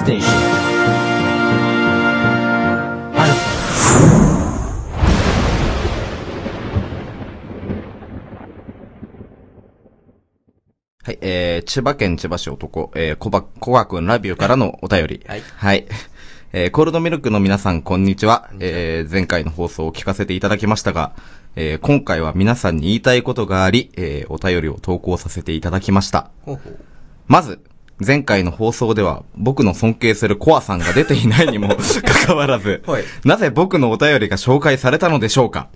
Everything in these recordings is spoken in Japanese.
station. Alpha. はい、えー、千葉県千葉市男、えー、小ば、小川くんラビューからのお便り。はいはい。えー、コールドミルクの皆さん、こんにちは。えー、前回の放送を聞かせていただきましたが、えー、今回は皆さんに言いたいことがあり、えー、お便りを投稿させていただきました。ほうほう。まず、前回の放送では、僕の尊敬するコアさんが出ていないにもかかわらず はい、なぜ僕のお便りが紹介されたのでしょうか？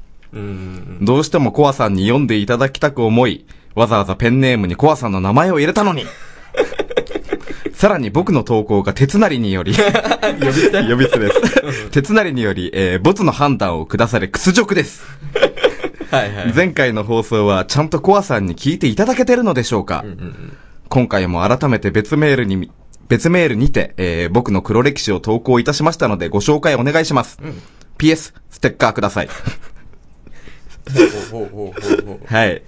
どうしてもコアさんに読んでいただきたく思い、わざわざペンネームにコアさんの名前を入れたのに さらに僕の投稿が鉄成により、呼び捨呼び捨てです。鉄成により、えー、ボツの判断を下され屈辱です。はいはい。前回の放送はちゃんとコアさんに聞いていただけてるのでしょうか、うんうん今回も改めて別メールに、別メールにて、えー、僕の黒歴史を投稿いたしましたのでご紹介お願いします。PS、ステッカーください。はい。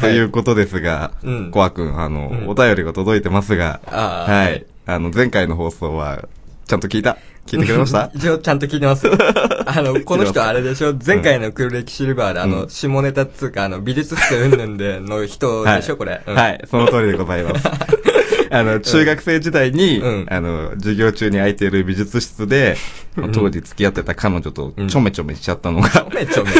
ということですが、うんコア君、あの、うんお便りが届いてますが、はい。あの、前回の放送は、ちゃんと聞いた？聞いてくれました？一応ちゃんと聞いてます。あの、この人あれでしょ？前回の黒歴シルバーで、あの、下ネタっつうか、あの、美術室うんぬんでの人でしょ？これ。うん。はい、その通りでございます。あの、中学生時代に、うん。あの、授業中に空いている美術室で、当時付き合ってた彼女とうん。ちょめちょめしちゃったのが、ちょめちょめ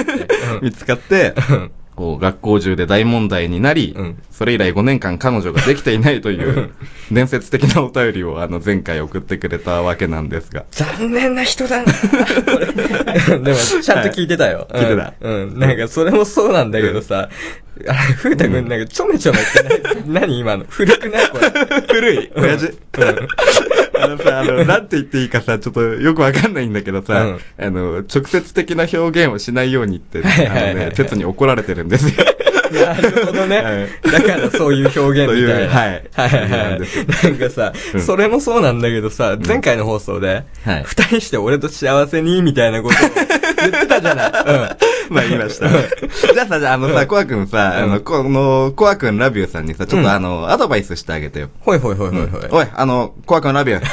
見つかって、うんこう、学校中で大問題になり、うんそれ以来5年間彼女ができていないという、伝説的なお便りをあの、前回送ってくれたわけなんですが。残念な人だな でも、ちゃんと聞いてたよ。はい聞いてたうん。うん。なんか、それもそうなんだけどさ、あれ、ふうたくん、なんか、ちょめちょめってな、何今の？古くない？これ。古い？親父？あのさ、あの、なんて言っていいかさ、ちょっとよくわかんないんだけどさ、うん。あの、直接的な表現をしないようにって、はいはいはいあのね、鉄に怒られてるんですよ。なるほどね。だからそういう表現みたいいうはいはい。はい。なんですはい。なんかさ、うん。それもそうなんだけどさ、前回の放送ではい、二人して俺と幸せに、みたいなことを言ってたじゃない。まあ言いました。じゃあさ、じゃああのさ、コア君さ、あの、この、コア君ラビューさんにさ、ちょっうんとあの、アドバイスしてあげてよ。ほいほいほいほいほい。おい、あの、コア君ラビュー。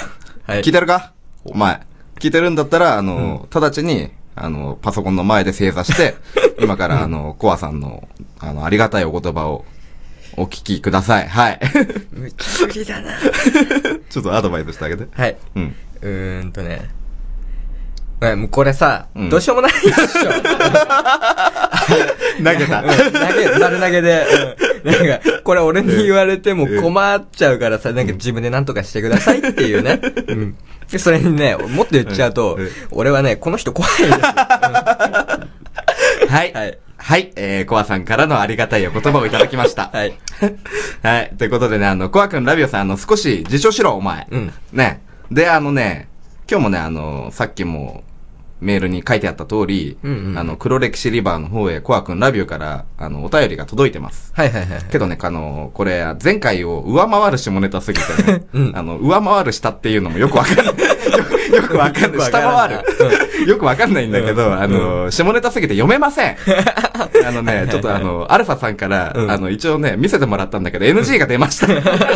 はい聞いてるか？お前。聞いてるんだったら、あの、直ちに、あの、パソコンの前で正座して、今からあの、コアさんの、あの、ありがたいお言葉を、お聞きください。はい。むきすぎだな。ちょっとアドバイスしてあげて。はい。うん。うーんとね。はいもうこれさ、うんどうしようもないでしょ。投げた。うん投げ、丸投げで、うんなんか、これ俺に言われても困っちゃうからさ、なんか自分で何とかしてくださいっていうね。うん。で、それにね、もっと言っちゃうと俺はね、この人怖いですよ。はい。はい。はい。えー、コアさんからのありがたいお言葉をいただきました。はい。はい。ということでね、あの、コア君、ラビオさん、あの、少し自重しろ、お前。うんね。で、あのね、今日もね、あの、さっきも、メールに書いてあった通り、うんうんあの、黒歴史リバーの方へ、コア君、ラビオから、あの、お便りが届いてます。はいはいはい。けどね、あの、これ、前回を上回る下ネタすぎてね、うんあの、上回る下っていうのもよくわかんない。よよくわかんない。下回る。よくわかんないんだけど、あの、下ネタすぎて読めません。あのね、ちょっとあの、アルファさんから、うんあの、一応ね、見せてもらったんだけど、NG が出ました。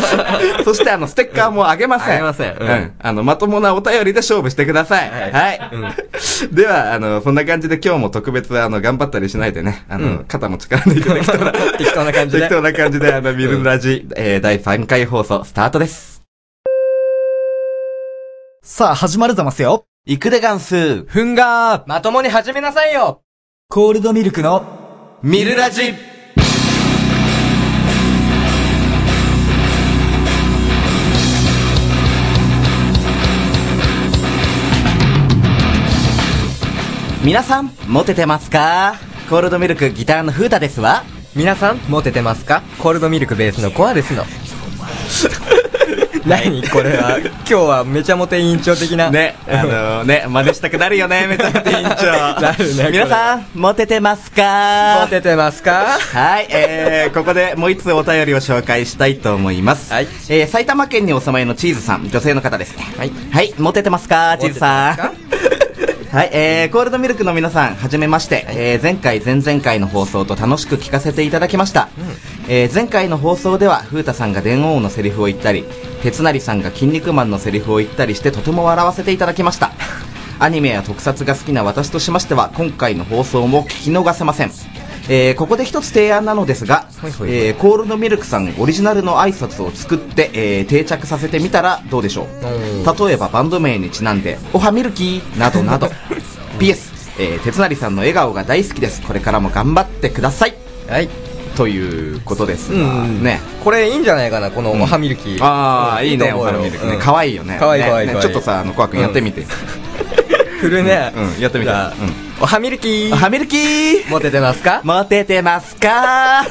そして、あの、ステッカーもあげません。あげませんううんん。あの、まともなお便りで勝負してください。はいでは、あの、そんな感じで今日も特別、あの、頑張ったりしないでね、あの、うん肩も力抜いて適当な、適当な感じで適当な感じで、あの、ミルラジ、えー、第3回放送、スタートです。さあ、始まるざますよ。いくでガンス、ふんがー、まともに始めなさいよ。コールドミルクの、ミルラジ。皆さん、モテてますか？コールドミルクギターのフータですわ。皆さん、モテてますか？コールドミルクベースのコアですの。何これは、今日はめちゃモテ委員長的な。ね、あのね、真似したくなるよね、めちゃめちゃ委員長。なるね皆さん、モテてますか？モテてますか？はい、えー、ここでもう一つお便りを紹介したいと思います。はいえー、埼玉県にお住まいのチーズさん、女性の方ですね。はい。はい、モテてますかチーズさん？はい、えー、コールドミルクの皆さん、はじめまして、えー、前回、前々回の放送と楽しく聞かせていただきました。えー前回の放送では風太さんが電王のセリフを言ったり鉄成さんが筋肉マンのセリフを言ったりしてとても笑わせていただきました。アニメや特撮が好きな私としましては今回の放送も聞き逃せません。えーここで一つ提案なのですが、はいはいはい。えーコールドミルクさんオリジナルの挨拶を作って、えー定着させてみたらどうでしょう。例えばバンド名にちなんで「おはミルキー」などなど。PS、えー、鉄成さんの笑顔が大好きです。これからも頑張ってください。はい。ということですが、うん。ね。これいいんじゃないかな、このうんおはミルキー。ああ、うんいいね、お花ミルクね。うん可愛いよね。可愛いちょっとさ、あの、コア君やってみて。振るね。うんやってみておはミルキー。おはミルキーモテてますか？モテてますか？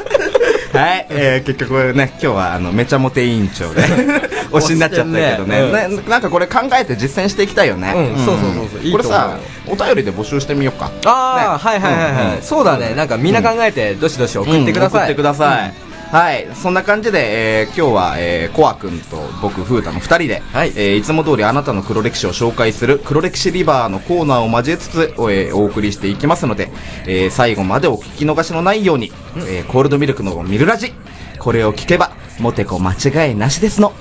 はい、えー、結局ね、今日はあの、めちゃモテ委員長で、推しになっちゃったけどね推してんねねなんかこれ考えて実践していきたいよね。うんそうそうそうそうこれさ、お便りで募集してみようか。ああ、ねはいはいはいはい、うんそうだね。なんかみんな考えて、どしどし送ってください。うん送ってください。はい。そんな感じで、えー今日は、えー、コア君と僕、フータの二人で、はいえーいつも通りあなたの黒歴史を紹介する黒歴史リバーのコーナーを交えつつ、おえーお送りしていきますので、えー最後までお聞き逃しのないように、えーコールドミルクのミルラジ、これを聞けば、モテコ間違いなしですの。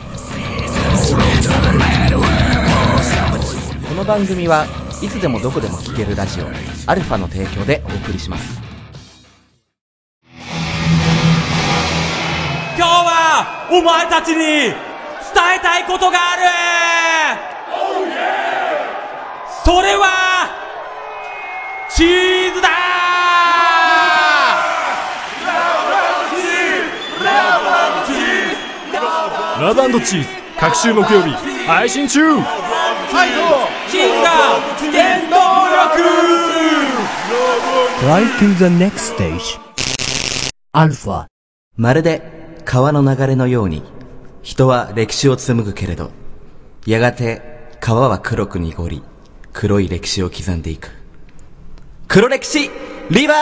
この番組はいつでもどこでも聞けるラジオ、アルファの提供でお送りします。お前たちに伝えたいことがある。それはチーズだ。ラブチーズ。各週木曜日配信中。チーズが原動力。Drive to the next stage. Alpha. まるで川の流れのように人は歴史を紡ぐけれどやがて川は黒く濁り黒い歴史を刻んでいく。黒歴史リバー!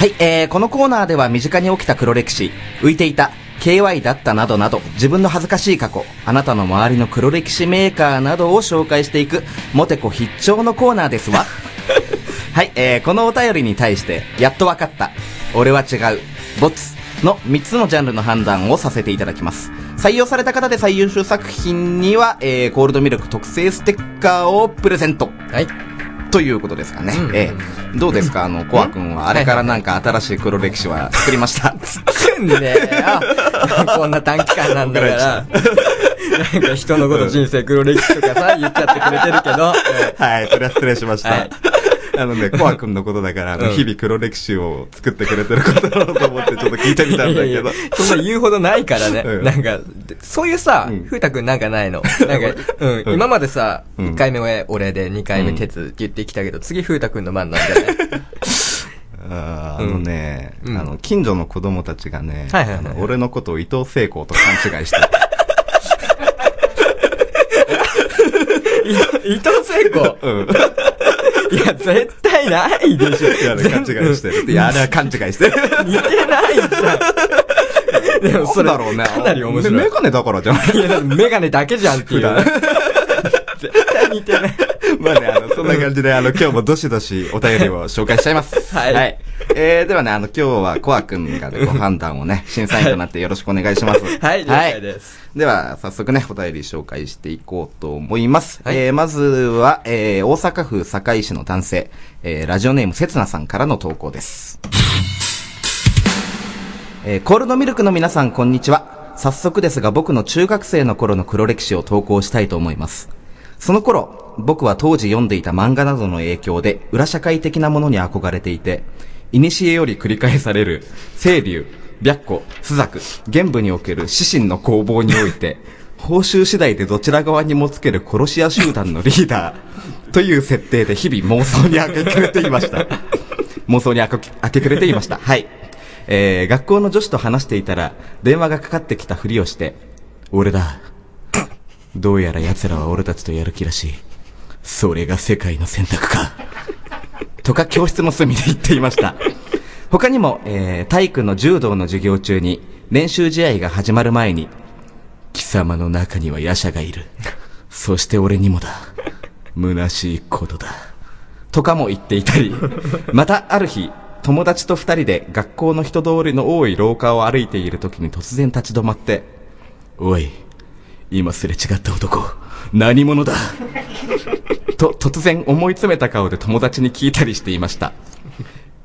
はい、えー、このコーナーでは身近に起きた黒歴史、浮いていた、KY だったなどなど、自分の恥ずかしい過去、あなたの周りの黒歴史メーカーなどを紹介していく、モテコ必聴のコーナーですわ。はい、えー、このお便りに対して、やっとわかった、俺は違う、ボツの3つのジャンルの判断をさせていただきます。採用された方で最優秀作品には、えー、コールドミルク特製ステッカーをプレゼント。はい。ということですかね。うんええどうですか？あの、コア君は、あれからなんか新しい黒歴史は作りました？くんねえよ。こんな短期間なんだから。なんか人のこと人生黒歴史とかさ、言っちゃってくれてるけど。はい、それは失礼しましはいあのね、コア君のことだから、あの、うん日々黒歴史を作ってくれてることだろうと思ってちょっと聞いてみたんだけど。そんな言うほどないからね。うんなんか、そういうさうん、ふうたくんなんかないの？なんか、うん、うん今までさ、うん1回目は俺で2回目うん鉄って言ってきたけど、次ふうたくんの番なんだよね。あーあのね、うんあの、近所の子供たちがね、俺のことを伊藤聖子と勘違いして、い伊藤聖子？うん。いや、絶対ないでしょ。いや、勘違いしてる。いや、あれは勘違いしてる。似てないじゃん。でもそれ、なんだろうね。かなり面白い。メガネだからじゃない？いや、メガネだけじゃんっていう。絶対似てない。まあね、あの、そんな感じで、あの、今日もどしどしお便りを紹介しちゃいます。はいえー、ではね、あの、今日はコア君がね、ご判断をね、審査員となってよろしくお願いします。はい、了解です。では、早速ね、お便り紹介していこうと思います。はいえー、まずは、えー、大阪府堺市の男性、えー、ラジオネームせつなさんからの投稿です。えー、コールドミルクの皆さん、こんにちは。早速ですが、僕の中学生の頃の黒歴史を投稿したいと思います。その頃、僕は当時読んでいた漫画などの影響で、裏社会的なものに憧れていて、古より繰り返される、清流、白虎、朱雀、玄武における死神の攻防において、報酬次第でどちら側にもつける殺し屋集団のリーダー、という設定で日々妄想に明け暮れていました。妄想に明け明け暮れていました。はい。えー、学校の女子と話していたら、電話がかかってきたふりをして、俺だ。どうやら奴らは俺たちとやる気らしい。それが世界の選択か。とか教室の隅で言っていました。他にも、えー、体育の柔道の授業中に、練習試合が始まる前に、貴様の中には夜叉がいる。そして俺にもだ。虚しいことだ。とかも言っていたり、またある日、友達と二人で学校の人通りの多い廊下を歩いている時に突然立ち止まって、おい、今すれ違った男、何者だ？と突然思い詰めた顔で友達に聞いたりしていました。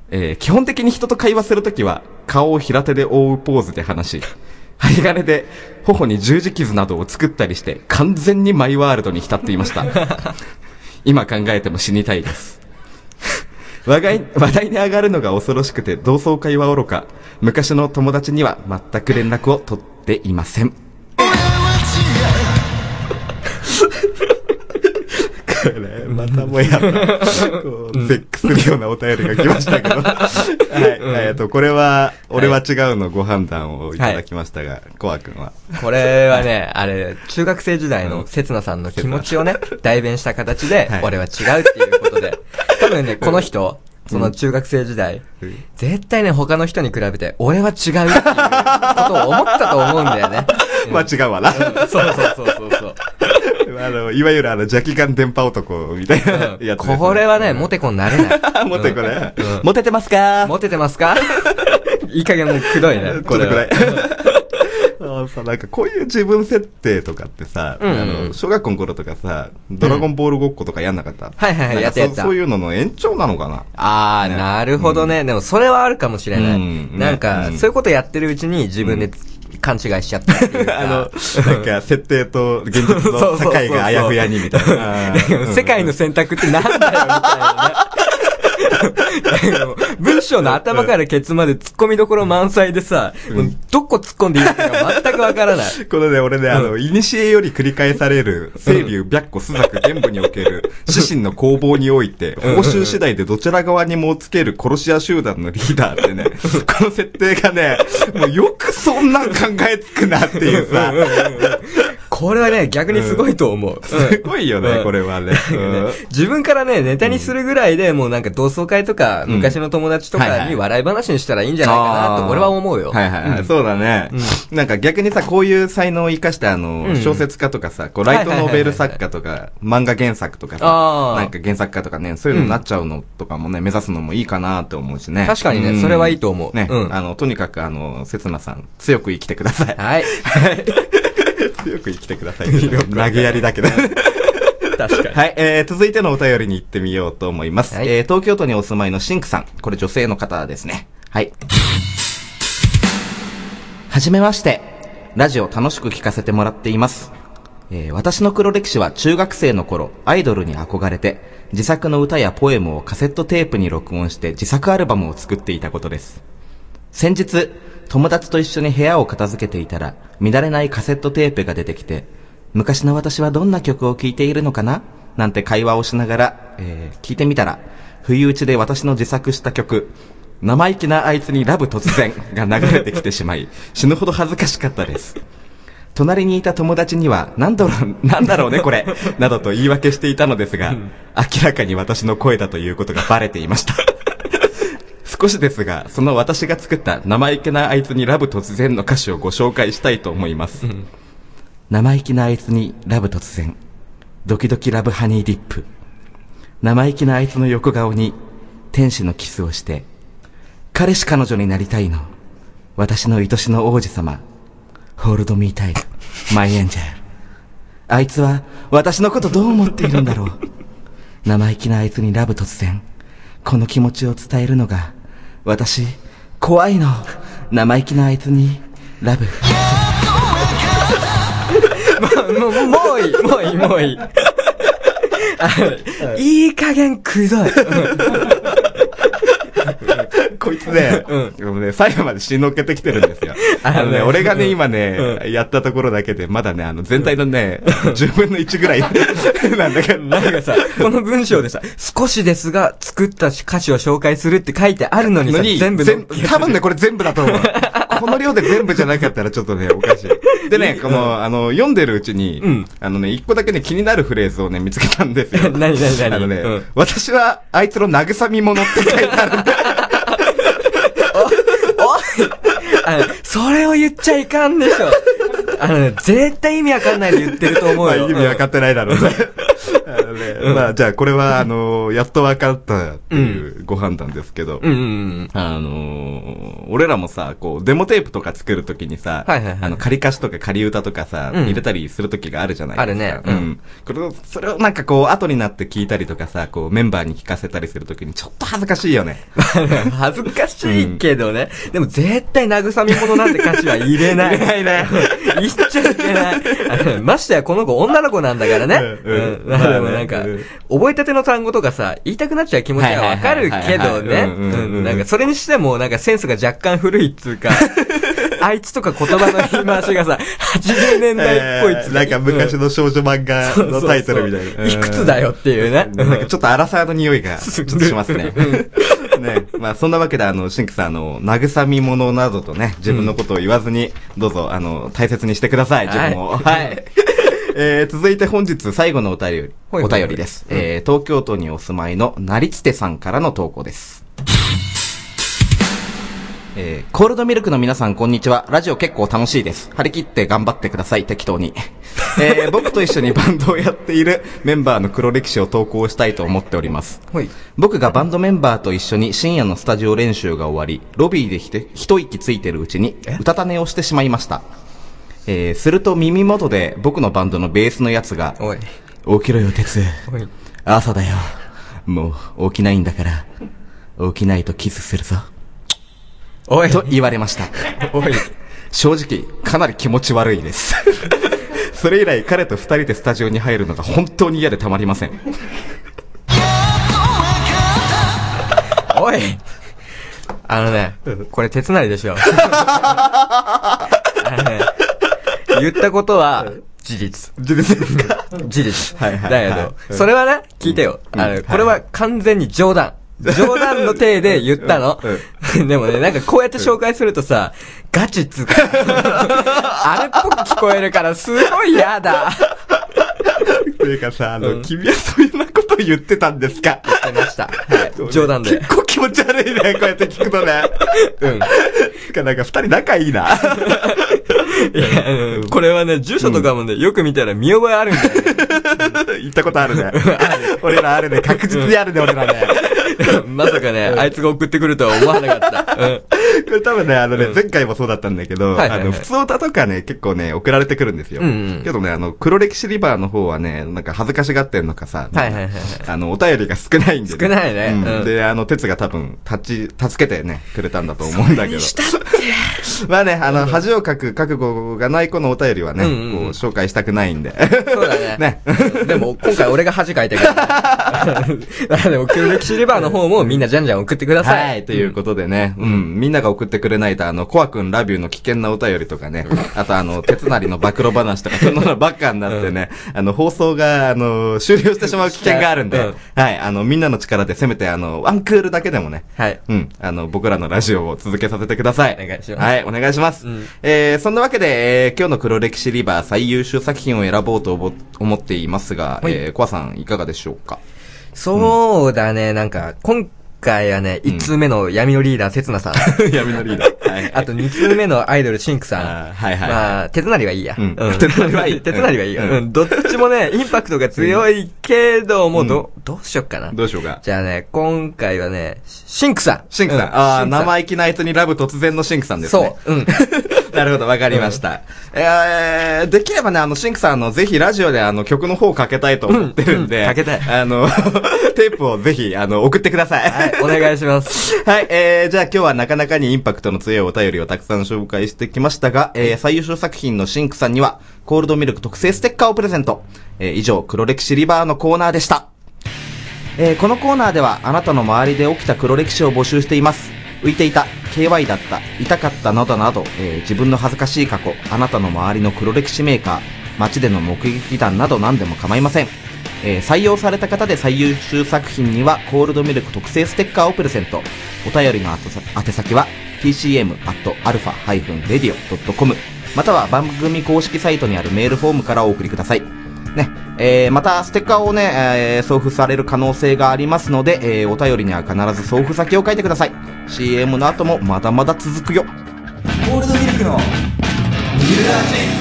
えー基本的に人と会話するときは、顔を平手で覆うポーズで話し、針金で頬に十字傷などを作ったりして、完全にマイワールドに浸っていました。今考えても死にたいです。話題話題に上がるのが恐ろしくて、同窓会はおろか、昔の友達には全く連絡を取っていません。またもや、こう、絶句するようなお便りが来ましたけど。はい。えっと、これは、俺は違うのご判断をいただきましたが、コア君は？これはね、あれ、中学生時代の刹那さんの気持ちをね、代弁した形ではい、俺は違うっていうことで、多分ね、この人、その中学生時代、うん絶対ね、他の人に比べて、俺は違うっていうことを思ったと思うんだよね。まあ違うわな。そうそうそうそうそう。あの、いわゆるあの、邪気眼電波男みたいなやつね。これはね、モテコになれない。モテこれうん。モテてますか？モテてますか？いい加減もうくどいね。これくらい。は。あのさ、なんかこういう自分設定とかってさ、うん。うんあの、小学校の頃とかさ、ドラゴンボールごっことかやんなかった、はいはいはいなんかやったやった。そういうのの延長なのかな？あー、ね。なるほどね。でもそれはあるかもしれない。うん。なんか、うん。そういうことやってるうちに自分で勘違いしちゃったっていうか。あの、なんか、設定と現実の 境があやふやにみたいな。う ん世界の選択ってなんだよ、みたいなね。文章の頭からケツまで突っ込みどころ満載でさ、もうどこ突っ込んでいいのか全くわからない。このね、俺ね、あの、いにしえより繰り返される、清流、白虎、朱雀、玄武における、自身の攻防において、報酬次第でどちら側にもつける殺し屋集団のリーダーってね、この設定がね、もうよくそんなん考えつくなっていうさ、これはね、逆にすごいと思う。すごいよね、うんこれはね。うん自分からね、ネタにするぐらいで、もうなんか同窓会とか、うん昔の友達とはいはいかに笑い話にしたらいいんじゃないかなと、俺は思うよ。はいはいはい。うんそうだね。なんか逆にさ、こういう才能を生かして、あの、うん小説家とかさ、こう、ライトノベル作家とか、漫画原作とかさなんか原作家とかね、そういうのになっちゃうのとかもね、目指すのもいいかなって思うしね。確かにねうんそれはいいと思うね、うんあの、とにかくあの、せつなさん、強く生きてください。はい。強く生きてください。投げやりだけど。確かに。はい、えー、続いてのお便りに行ってみようと思います。はいえー、東京都にお住まいのシンクさん。これ女性の方ですね。はい。はじめまして。ラジオ楽しく聞かせてもらっています。えー私の黒歴史は中学生の頃、アイドルに憧れて、自作の歌やポエムをカセットテープに録音して自作アルバムを作っていたことです。先日、友達と一緒に部屋を片付けていたら、乱れないカセットテープが出てきて、昔の私はどんな曲を聴いているのかな？なんて会話をしながら、えー聞いてみたら、不意打ちで私の自作した曲、生意気なあいつにラブ突然が流れてきてしまい、死ぬほど恥ずかしかったです。隣にいた友達には、なんだろう、なんだろうねこれ、などと言い訳していたのですが、明らかに私の声だということがバレていました。少しですが、その私が作った生意気なあいつにラブ突然の歌詞をご紹介したいと思います。生意気なあいつにラブ突然。ドキドキラブハニーディップ。生意気なあいつの横顔に天使のキスをして、彼氏彼女になりたいの。私の愛しの王子様。ホールドミータイル。マイエンジェル。あいつは私のことどう思っているんだろう。生意気なあいつにラブ突然。この気持ちを伝えるのが、私、怖いの。生意気なあいつに、ラブ。もう、もう、もういい、もういい、もういい。あいい加減くどい。こいつね、でもね、最後まで死のけてきてるんですよ。あのね、俺がね、今ね、やったところだけで、まだね、あの、全体のね、10分の1ぐらい なんだけど、なんかさ、この文章でさ、少しですが、作った歌詞を紹介するって書いてあるのに全部多分ね、これ全部だと思う。この量で全部じゃなかったらちょっとね、おかしい。でね、この、あの、読んでるうちに、うん。あのね、一個だけね、気になるフレーズをね、見つけたんですよ。何何何？あのね、うん私は、あいつの慰み者って書いてあるんだよ。あの、それを言っちゃいかんでしょ。あのね、絶対意味わかんないで言ってると思うよ。まあ、意味分かってないだろうね。あのねまあ、じゃあこれは、あの、やっと分かったっていうご判断ですけど、うんうんうん。あのー俺らもさ、こう、デモテープとか作るときにさ、はいはいはいあの、仮歌詞とか仮歌とかさ、うん入れたりするときがあるじゃないですか。あるねう。うんんこれを、それをなんかこう、後になって聞いたりとかさ、こう、メンバーに聞かせたりするときに、ちょっと恥ずかしいよね。恥ずかしいけどね。でも絶対慰め物なんて歌詞は入れない。入れないね言っちゃいけない。ましてやこの子女の子なんだからね。うんうんうん。でもなんか覚えたての単語とかさ、言いたくなっちゃう気持ちはわかるけどね。うんなんかそれにしてもなんかセンスが若干古いっつうか、あいつとか言葉の言い回しがさ、80年代っぽいっつうなんか昔の少女漫画のタイトルみたいな。いくつだよっていうね。うんなんかちょっと荒さの匂いが、ちょっとしますね。ね。まあ、そんなわけで、あの、シンクさん、あの、慰み物などとね、自分のことを言わずに、どうぞ、あの、大切にしてください、自分を。はいはい。えー、続いて本日最後のお便り、お便りです。えー、東京都にお住まいの成つてさんからの投稿です。えー、コールドミルクの皆さん、こんにちは。ラジオ結構楽しいです。張り切って頑張ってください、適当に。えー、僕と一緒にバンドをやっているメンバーの黒歴史を投稿したいと思っております。ほい。僕がバンドメンバーと一緒に深夜のスタジオ練習が終わり、ロビーでひて一息ついてるうちに、うたた寝をしてしまいました。えー、すると耳元で僕のバンドのベースのやつが、おい。起きろよ、鉄。おい。朝だよ。もう、起きないんだから、起きないとキスするぞ。おい。と言われました。おい。正直、かなり気持ち悪いです。それ以来、彼と二人でスタジオに入るのが本当に嫌でたまりません。おいあのね、これ手つなりでしょ。あのね、言ったことは、事実。事実ですか？事実。はいはいだはいけど、それはね、聞いてよ。あの、これは完全に冗談。冗談の体で言ったの？でもね、なんかこうやって紹介するとさ、ガチっつうか、あれっぽく聞こえるからすごい嫌だ。というかさ、あの、君はそういうようなことを言ってたんですか？言ってました。はい。冗談で。結構気持ち悪いね、こうやって聞くとね。うん。つかなんか二人仲いいな。いや、うんこれはね、住所とかもね、よく見たら見覚えあるんだよね。言ったことあるね。俺らあるね。確実にあるね、俺らね。まさかね、あいつが送ってくるとは思わなかった。うん。これ多分ね、あのね、前回もそうだったんだけど、はいはいはいあの、普通歌とかね、結構ね、送られてくるんですよ。うんうんけどね、あの、黒歴史リバーの方はね、なんか恥ずかしがってんのかさ、はいはいはいはいあの、お便りが少ないんで、少ないねうんうんで、あの、哲が多分、立ち、助けてね、くれたんだと思うんだけど。まあね、あの、恥をかく覚悟がない子のお便りはね、こう、紹介したくないんで。そうだね。ね。でも、今回俺が恥かいてから。だからでも、黒歴史リバーの方もみんなじゃんじゃん送ってください。はい、ということでね、うん、みんなが送ってくれないと、あの、コア君ラビューの危険なお便りとかね、あとあの、鉄なりの暴露話とか、そんなのばっかになってね、あの、放送が、あの、終了してしまう危険があるんで、うんはい、あの、みんなの力でせめて、あの、ワンクールだけでもね、はい。うん。あの、僕らのラジオを続けさせてください。お願いします。はい、お願いします。うん。えー、そんなわけで、えー、今日の黒歴史リバー最優秀作品を選ぼうと思思っていますが、はい。えー、コアさんいかがでしょうか？そうだね、なんか、今回はね、1通目の闇のリーダー、せつなさん。闇のリーダー。はい。あと2通目のアイドル、シンクさん。あーはいはいはいまあ、手つなりはいいや。うん手つなりはいい 手つなりはいいよ。うんうん。どっちもね、インパクトが強いけど、もうど、どうしよっかな。どうしようか。じゃあね、今回はね、シンクさん。シンクさん。うああ、生意気な人にラブ突然のシンクさんですね。そう。うん。なるほど、わかりました。えー、できればね、あの、シンクさん、あの、ぜひラジオであの、曲の方をかけたいと思ってるんで、かけたいあの、テープをぜひ、あの、送ってください。はい、お願いします。はい、えー、じゃあ今日はなかなかにインパクトの強いお便りをたくさん紹介してきましたが、えー、最優秀作品のシンクさんには、 COLD MILK 特製ステッカーをプレゼント。えー、以上、黒歴史リバーのコーナーでした。えーこのコーナーではあなたの周りで起きた黒歴史を募集しています。浮いていた、KY だった、痛かったなどなど、えー自分の恥ずかしい過去、あなたの周りの黒歴史メーカー、街での目撃談など何でも構いません。えー採用された方で最優秀作品にはコールドミルク特製ステッカーをプレゼント。お便りの宛先は tcm.alpha-radio.com または番組公式サイトにあるメールフォームからお送りください。ね、えー、また、ステッカーをね、えー送付される可能性がありますので、えーお便りには必ず送付先を書いてください。CM の後もまだまだ続くよ。コールドミルクのミルラジ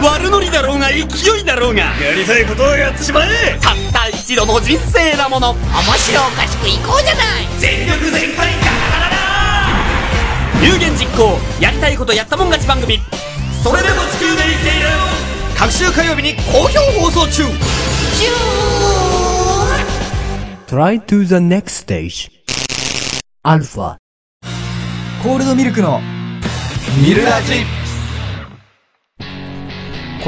悪ノリだろうが勢いだろうが。やりたいことをやってしまえ。たった一度の人生なもの。面白おかしくいこうじゃない。全力全開ガラガララ有言実行やりたいことやったもん勝ち番組。それでも地球で生きている。各週火曜日に好評放送中。Try to the next stage. Alpha. COLD MILK のみるラジ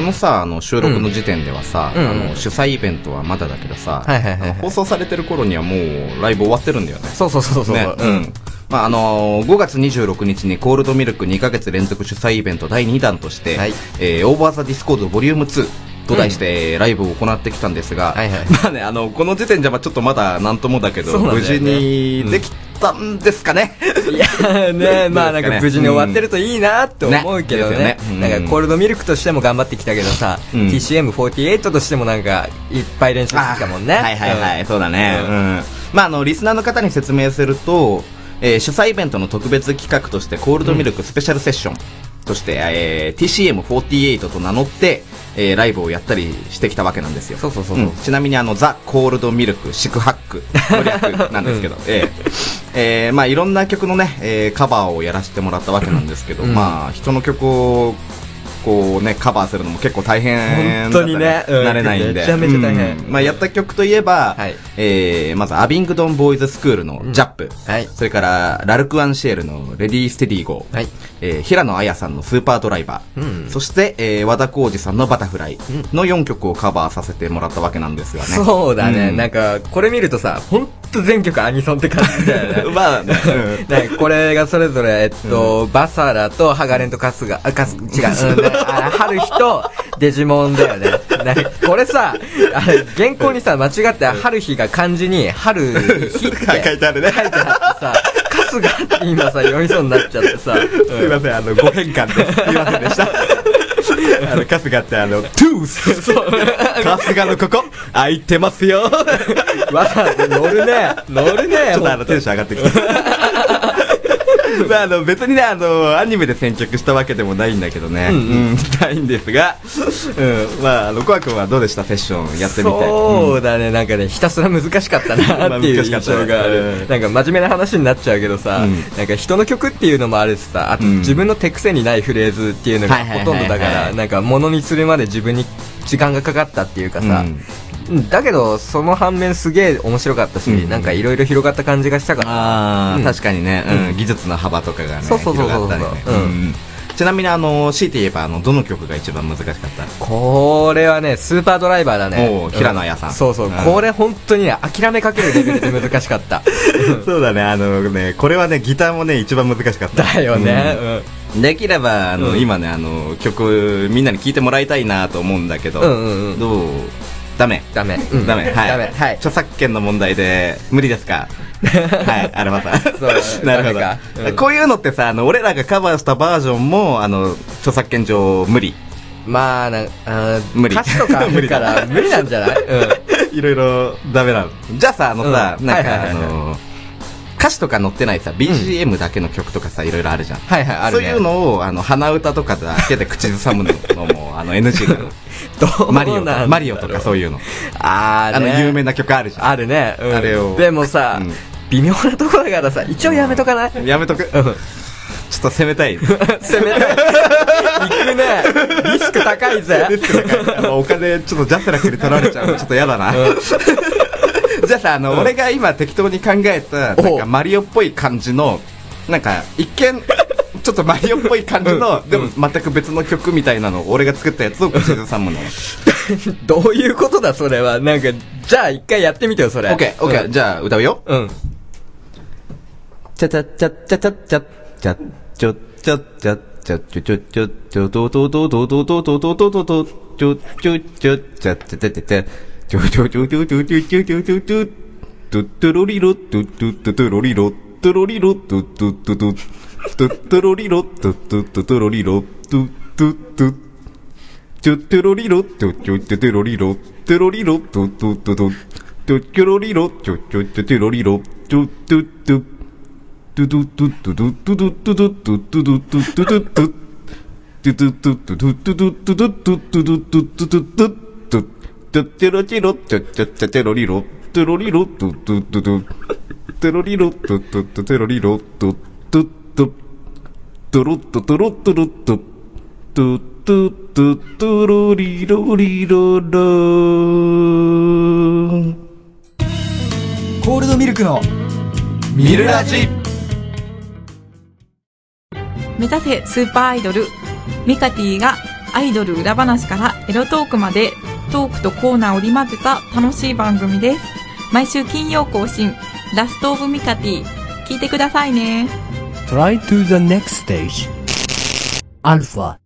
このさ、あの、収録の時点ではさ、うん。あの、主催イベントはまだだけどさ、はいはいはいはい。放送されてる頃にはもう、ライブ終わってるんだよね。そうそうそうそう。ね、うん。まあ、あのー5月26日に COLD MILK 2ヶ月連続主催イベント第2弾として、はい。えー Over the Discord volume 2と題してライブを行ってきたんですが、はいはい。まあね、あの、この時点じゃまあちょっとまだなんともだけど、ね。無事にできたんですかね。いやね、まあなんか無事に終わってるといいなって思うけどね。ねねうん。なんかコールドミルクとしても頑張ってきたけどさ、うん。TCM48 としてもなんかいっぱい練習してきたもんね。はいはいはい、うん。そうだね。ううん。ん。まあ、あの、リスナーの方に説明すると、えー主催イベントの特別企画として、コールドミルクスペシャルセッションとして、えー TCM48 と名乗って、えーライブをやったりしてきたわけなんですよ。そうそうそうそう。ん。ちなみにあの、ザ・コールドミルク、シクハックの略なんですけど、えーえーまあいろんな曲のね、えーカバーをやらせてもらったわけなんですけど、うん。まあ人の曲を、こうね、カバーするのも結構大変だった本当にねうん。慣れないんで。めちゃめちゃ大変。うん。まあやった曲といえば、はい。えー、まずアビングドンボーイズスクールのジャップ、はい。それからラルク・アンシェールのレディー・ステディー・ゴー、はい。えー平野綾さんのスーパードライバー、うん。そして、えー和田浩二さんのバタフライの4曲をカバーさせてもらったわけなんですがね。そうだね、ん。なんかこれ見るとさ、ほんと全曲アニソンって感じだよね。まあね、これがそれぞれ、えっと、バサラとハガレンとカスが、あ、カス、違う、うん、ねあ春日とデジモンだよね。これさ、あれ、原稿にさ、間違って春日が漢字に、春日って 書いてあるね。書いてあってさ、カスがって今さ、読みそうになっちゃってさ、すいません、あの、ご変換です。すいませんでした。あの、春日ってあの、トゥースそう。春日のここ、開いてますよ。わざわざ乗るね。乗るね。ちょっとあの、テンション上がってきた。まあ、あの、別にね、あの、アニメで選曲したわけでもないんだけどね。ううん。ん、ないんですが、うん、まあ、あの、コア君はどうでした？セッションやってみて。そうだね、なんかね、ひたすら難しかったなっていう 印象がある。うん。なんか真面目な話になっちゃうけどさうん、なんか人の曲っていうのもあるしさ、あとうん。自分の手癖にないフレーズっていうのがほとんどだから、はいなんか物にするまで自分に時間がかかったっていうかさ、うんうんだけど、その反面すげえ面白かったし、うん。なんかいろいろ広がった感じがしたから。うん。確かにね、うん。うん。技術の幅とかがね、そうそうそうそう広がったりね。うん。うん。ちなみにあの、強いて言えば、あの、どの曲が一番難しかった？これはね、スーパードライバーだね。平野綾さん。そうそう、うん。これ本当にね、諦めかけるレベルで難しかった。そうだね、あのね、これはね、ギターもね、一番難しかった。だよね。うん。できれば、あの、うん。今ね、あの、曲、みんなに聴いてもらいたいなと思うんだけど、うんうんうん。どう？ダメ。ダメ。うんダメ。はい。ダメ。はい。著作権の問題で、無理ですか？はい、アルバさん。そう なるほどうんこういうのってさ、あの、俺らがカバーしたバージョンも、あの、著作権上無理。まあ、なあー無理歌詞とかあるから 無理なんじゃない？うん。いろいろダメなの。じゃあさ、あのさ、うんなんか、はいはいはいはいあの、歌詞とか載ってないさ、BGM だけの曲とかさ、いろいろあるじゃん。はいはい、あるね。そういうのを、あの、鼻歌とかだけで口ずさむのも、あの、NG なの。マリオ マリオとかそういうの。あーねあの、有名な曲あるじゃん。あるね。うんあれをでもさ、うん微妙なところだからさ、一応やめとかない？やめとく。ちょっと攻めたい。攻めたい。行くね。リスク高いぜ。あのお金、ちょっとジャスラックに取られちゃうの ちょっと嫌だな。じゃあさ、あの、俺が今適当に考えた、なんかマリオっぽい感じの、なんか、一見、ちょっとマリオっぽい感じの、でも全く別の曲みたいなのを、俺が作ったやつを口ずさむの。どういうことだ、それは。なんか、じゃあ一回やってみてよ、それ。オッケー、オッケー、うんじゃあ歌うよ。うん。ちゃちゃちゃちゃちゃちゃちゃちょちゃちゃちゃちょちょちょちょどどどどどどどどどどどちょちょちょちゃちゃちゃちゃちゃちょちょちょちょちょちょちょちょちょちょドゥッドロリロドゥッドゥッドゥロリロドロリロドゥッドゥッドゥドゥドゥッドロリロドゥッドゥッドドロリロドゥッドゥッドちょちょロリロちょちょちょちょロリロドロリロドゥッドゥッドドちょちょロリロちょちょちょちょロリロドゥッドゥッドドゥドゥドゥドゥドゥドゥドゥドゥドゥドゥドゥドゥドゥドゥトゥトゥトゥトゥトゥトゥトゥトゥトゥトゥトゥトゥトゥトゥトゥトゥトゥトゥテロチロトゥトゥトゥテロリロトゥロリロトゥトゥトゥトゥテロリロトゥトゥトゥテロリロトゥトゥトゥトゥルットトゥルットゥルット。ゥトゥトゥトゥトゥロリロリロロ。コールドミルクのミルラジ。目指せスーパーアイドル。ミカティがアイドル裏話からエロトークまで。トークとコーナーを織り交ぜた楽しい番組です。毎週金曜更新。ラストオブミカティ。聞いてくださいね Try to the next stage. Alpha.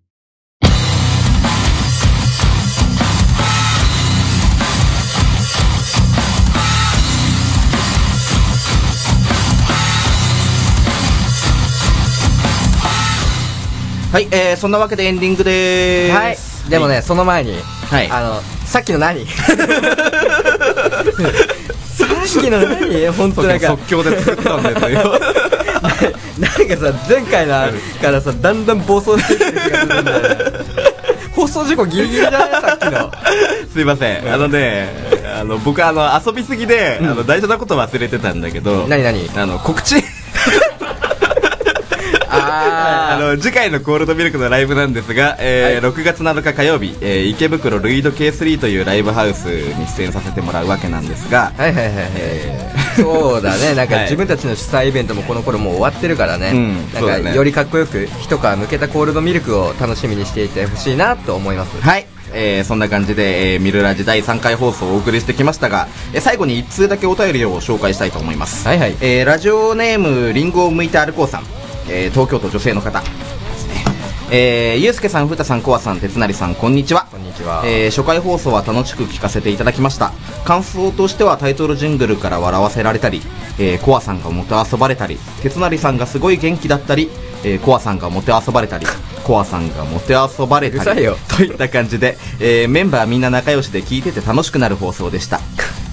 はい、えー、そんなわけでエンディングでーす。はい。でもね、その前に、はいあの、さっきの何？さっきの何？本当なんか、即興で作ったんですよ。なんかさ、前回のからさ、だんだん暴走してる気がするんだよね。放送事故ギリギリじゃない？さっきの。すいません。あのね、あの、僕あの、遊びすぎで、あの、大事なこと忘れてたんだけど、何何？あの、告知 ああの、次回のコールドミルクのライブなんですが、えー6月7日火曜日、えー池袋ルイド K3 というライブハウスに出演させてもらうわけなんですが、ー。はいはいはいはい。そうだね、なんかはい自分たちの主催イベントもこの頃もう終わってるからね。なんかよりかっこよく一皮向けたコールドミルクを楽しみにしていてほしいなと思います。はい。えーそんな感じで、えーミルラジ第3回放送をお送りしてきましたが、えー最後に1通だけお便りを紹介したいと思います。はいはいえーラジオネーム、リンゴを向いて歩こうさん。えー東京都女性の方ですね。えーゆうすけさん、ふたさん、こわさん、てつなりさん、こんにちは。えー初回放送は楽しく聞かせていただきました。感想としてはタイトルジングルから笑わせられたり、えーコアさんがもてあそばれたり鉄成さんがすごい元気だったり、えーコアさんがもてあそばれたり コアさんがもてあそばれたりといった感じで、えーメンバーみんな仲良しで聞いてて楽しくなる放送でした。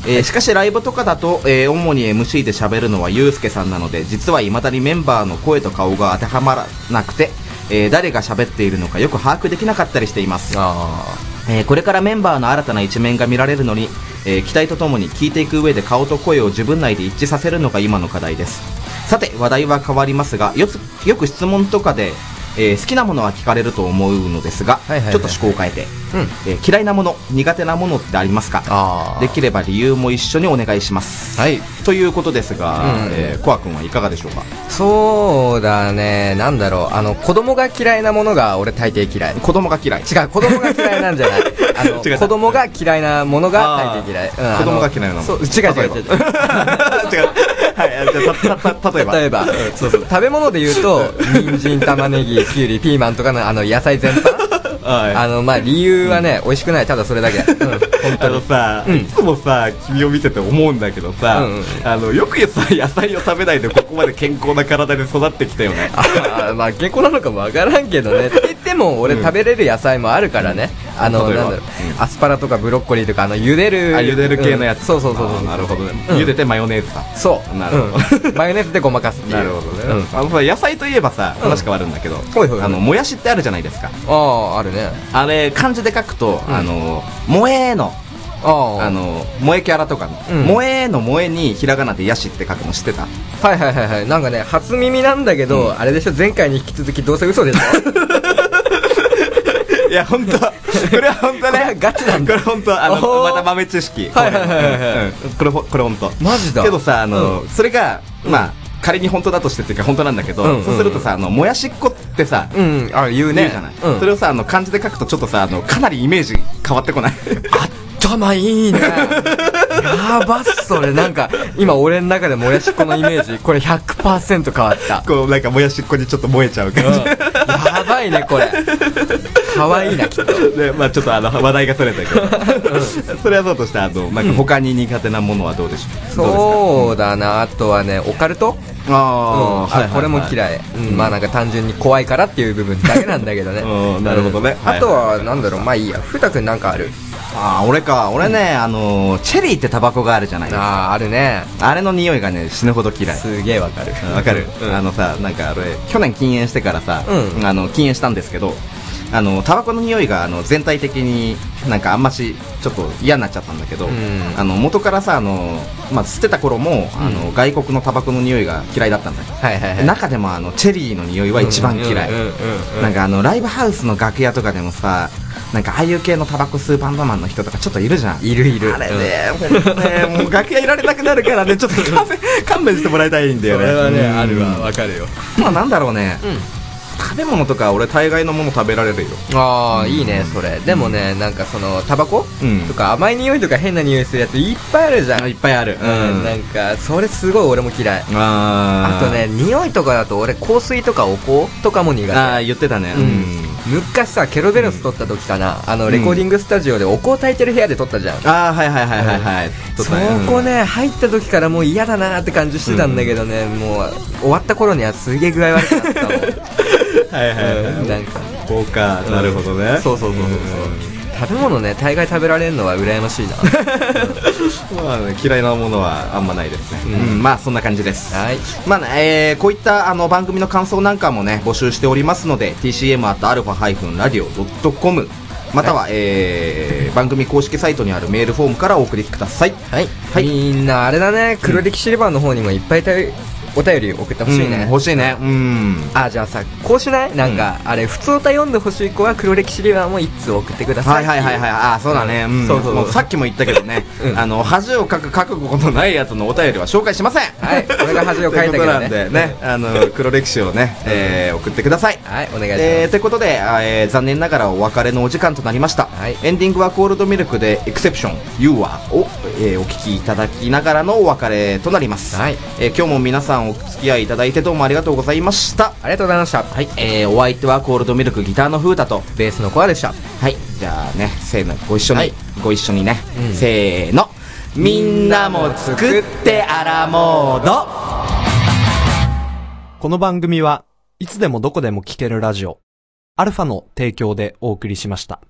えーしかしライブとかだと、えー主に MC で喋るのはゆうすけさんなので実は未だにメンバーの声と顔が当てはまらなくて、えー誰が喋っているのかよく把握できなかったりしています。あえーこれからメンバーの新たな一面が見られるのに、えー期待とともに聞いていく上で顔と声を自分内で一致させるのが今の課題です。さて話題は変わりますがよよく質問とかで、えー好きなものは聞かれると思うのですが、はいはいはい。ちょっと思考を変えて、うん。えー嫌いなもの苦手なものってありますか？できれば理由も一緒にお願いします。はい。ということですが、うん。えーコア君はいかがでしょうか？そうだね、なんだろう、あの、子供が嫌いなものが俺大抵嫌い。子供が嫌い。違う、子供が嫌いなんじゃない。あの、子供が嫌いなものが大抵嫌い。うん子供が嫌いなもの？そう、違う違う違う。違う。違う。はいじゃ例えば？例えば、そうそう、食べ物で言うと、人参、玉ねぎ、きゅうり、ピーマンとかのあの野菜全般？はいあの、まあ、理由はね、美味しくない、ただそれだけ。うん、本あ当に。のさ、うんいつもさ、君を見てて思うんだけどさ、うんうんあの、よくさ、野菜を食べないでここまで健康な体で育ってきたよね。あーまあ、健康なのかもわからんけどね。っても、俺食べれる野菜もあるからね。あの、なんだろう、アスパラとかブロッコリーとか、あの、茹でる。あ、茹でる系のやつ。うんそうそうそうそうあ。なるほどね。うん茹でてマヨネーズか。そう。なるほどうんマヨネーズでごまかすっていう。なるほどね。うん。あのさ、野菜といえばさ、話変わるんだけど、あの、もやしってあるじゃないですか。ああ、あるね。あれ、漢字で書くと、うんあの、萌えの、あの、萌えキャラとかの、うん萌えの萌えにひらがなでやしって書くの知ってた？はいはいはいはい。なんかね、初耳なんだけど、あれでしょ、前回に引き続きどうせ嘘でしょ？いや、本当これは本当ね。ガチなんだこれ本当あの、また豆知識。はいはいはいはいはいうんこれほ、これ本当マジだけどさ、あの、うそれが、まあ、仮に本当だとしてっていうか本当なんだけど、そうするとさ、あの、もやしっこってさ、うん、あ、言うね。それをさ、あの、漢字で書くとちょっとさ、あの、かなりイメージ変わってこない？頭いいね。やばっ、それ。なんか、今俺の中でもやしっこのイメージ、これ100%変わった。こう、なんかもやしっこにちょっと燃えちゃう感じ。やばいね、これ。かわいいな、きっと。で、まあちょっとあの、話題がそれたけど。それはそうとして、あの、なんか他に苦手なものはどうでしょう、そうだな、あとはね、オカルト？うあー、あこれも嫌い、うん。まあなんか単純に怖いからっていう部分だけなんだけどね。うんなるほどね。うんあとはなんだろうまあいいや。ふたくんなんかある？ああ、俺か。俺ね、あの、チェリーってタバコがあるじゃないですか。あああるねあれの匂いがね、死ぬほど嫌い。すげえわかるわかる、うんあのさ、なんかあれ、去年禁煙してからさ、うんあの、禁煙したんですけど、あの、タバコの匂いが、あの、全体的になんかあんまし、ちょっと嫌になっちゃったんだけど、んあの、元からさ、あの、まあ、捨てた頃も、あの、外国のタバコの匂いが嫌いだったんだよ。はいはいはい。中でもあの、チェリーの匂いは一番嫌い。うんうんうんうんなんかあの、ライブハウスの楽屋とかでもさ、なんかああいう系のタバコ吸うバンドマンの人とかちょっといるじゃん。いるいる。あれね、ほんもう楽屋いられなくなるからね、ちょっと勘弁勘弁してもらいたいんだよね。それはね、うんあるわ。わかるよ。まあなんだろうね、食べ物とか俺大概のもの食べられるよ。ああ、いいね、それ。でもね、なんかその、タバコ？うんとか甘い匂いとか変な匂いするやついっぱいあるじゃん。いっぱいある。うん、なんか、それすごい俺も嫌い。あーあとね、匂いとかだと俺香水とかお香とかも苦手。あー言ってたね。うん昔さ、ケロベロス撮った時かな、あの、レコーディングスタジオでお香炊いてる部屋で撮ったじゃん。ああ、はいはいはいはいはい。そこね、入った時からもう嫌だなーって感じしてたんだけどね、もう、終わった頃にはすげえ具合悪くなったもん。はいはいうんなんか、こうか、なるほどね。そうそうそうそうそう。食べ物ね、大概食べられるのは羨ましいな。まあね、嫌いなものはあんまないですね。うん、まあそんな感じです。はい。まあね、えー、こういったあの番組の感想なんかもね、募集しておりますので、tcm.alpha-radio.com または、えー、番組公式サイトにあるメールフォームからお送りください。はい。はいみんな、あれだね、黒歴史レバーの方にもいっぱいたお便り送ってほしいね。うん欲しいね。うん。あ、じゃあさ、こうしない？なんか、あれ、普通歌読んでほしい子は黒歴史レバーも一通送ってくださ。はいいはいはいはい。あ、そうだね。うん。そうそうさっきも言ったけどね、うんあの、恥をかく覚悟のないやつのお便りは紹介しません。はい俺が恥をかいたけどね なんでね、あの、黒歴史をね、えー、送ってください。はい、お願いします。えー、ということで、あえー残念ながらお別れのお時間となりました、はいエンディングはコールドミルクでエクセプション You Are を、えーお聞きいただきながらのお別れとなります、はいえー今日も皆さんお付き合いいただいてどうもありがとうございました。ありがとうございました。はい、えー、お相手はコールドミルクギターの風太と。ベースのコアでした。はいじゃあねせーのご一緒に、はい。ご一緒にね、うん。せーの。みんなも作ってアラモード。この番組はいつでもどこでも聞けるラジオ、アルファの提供でお送りしました。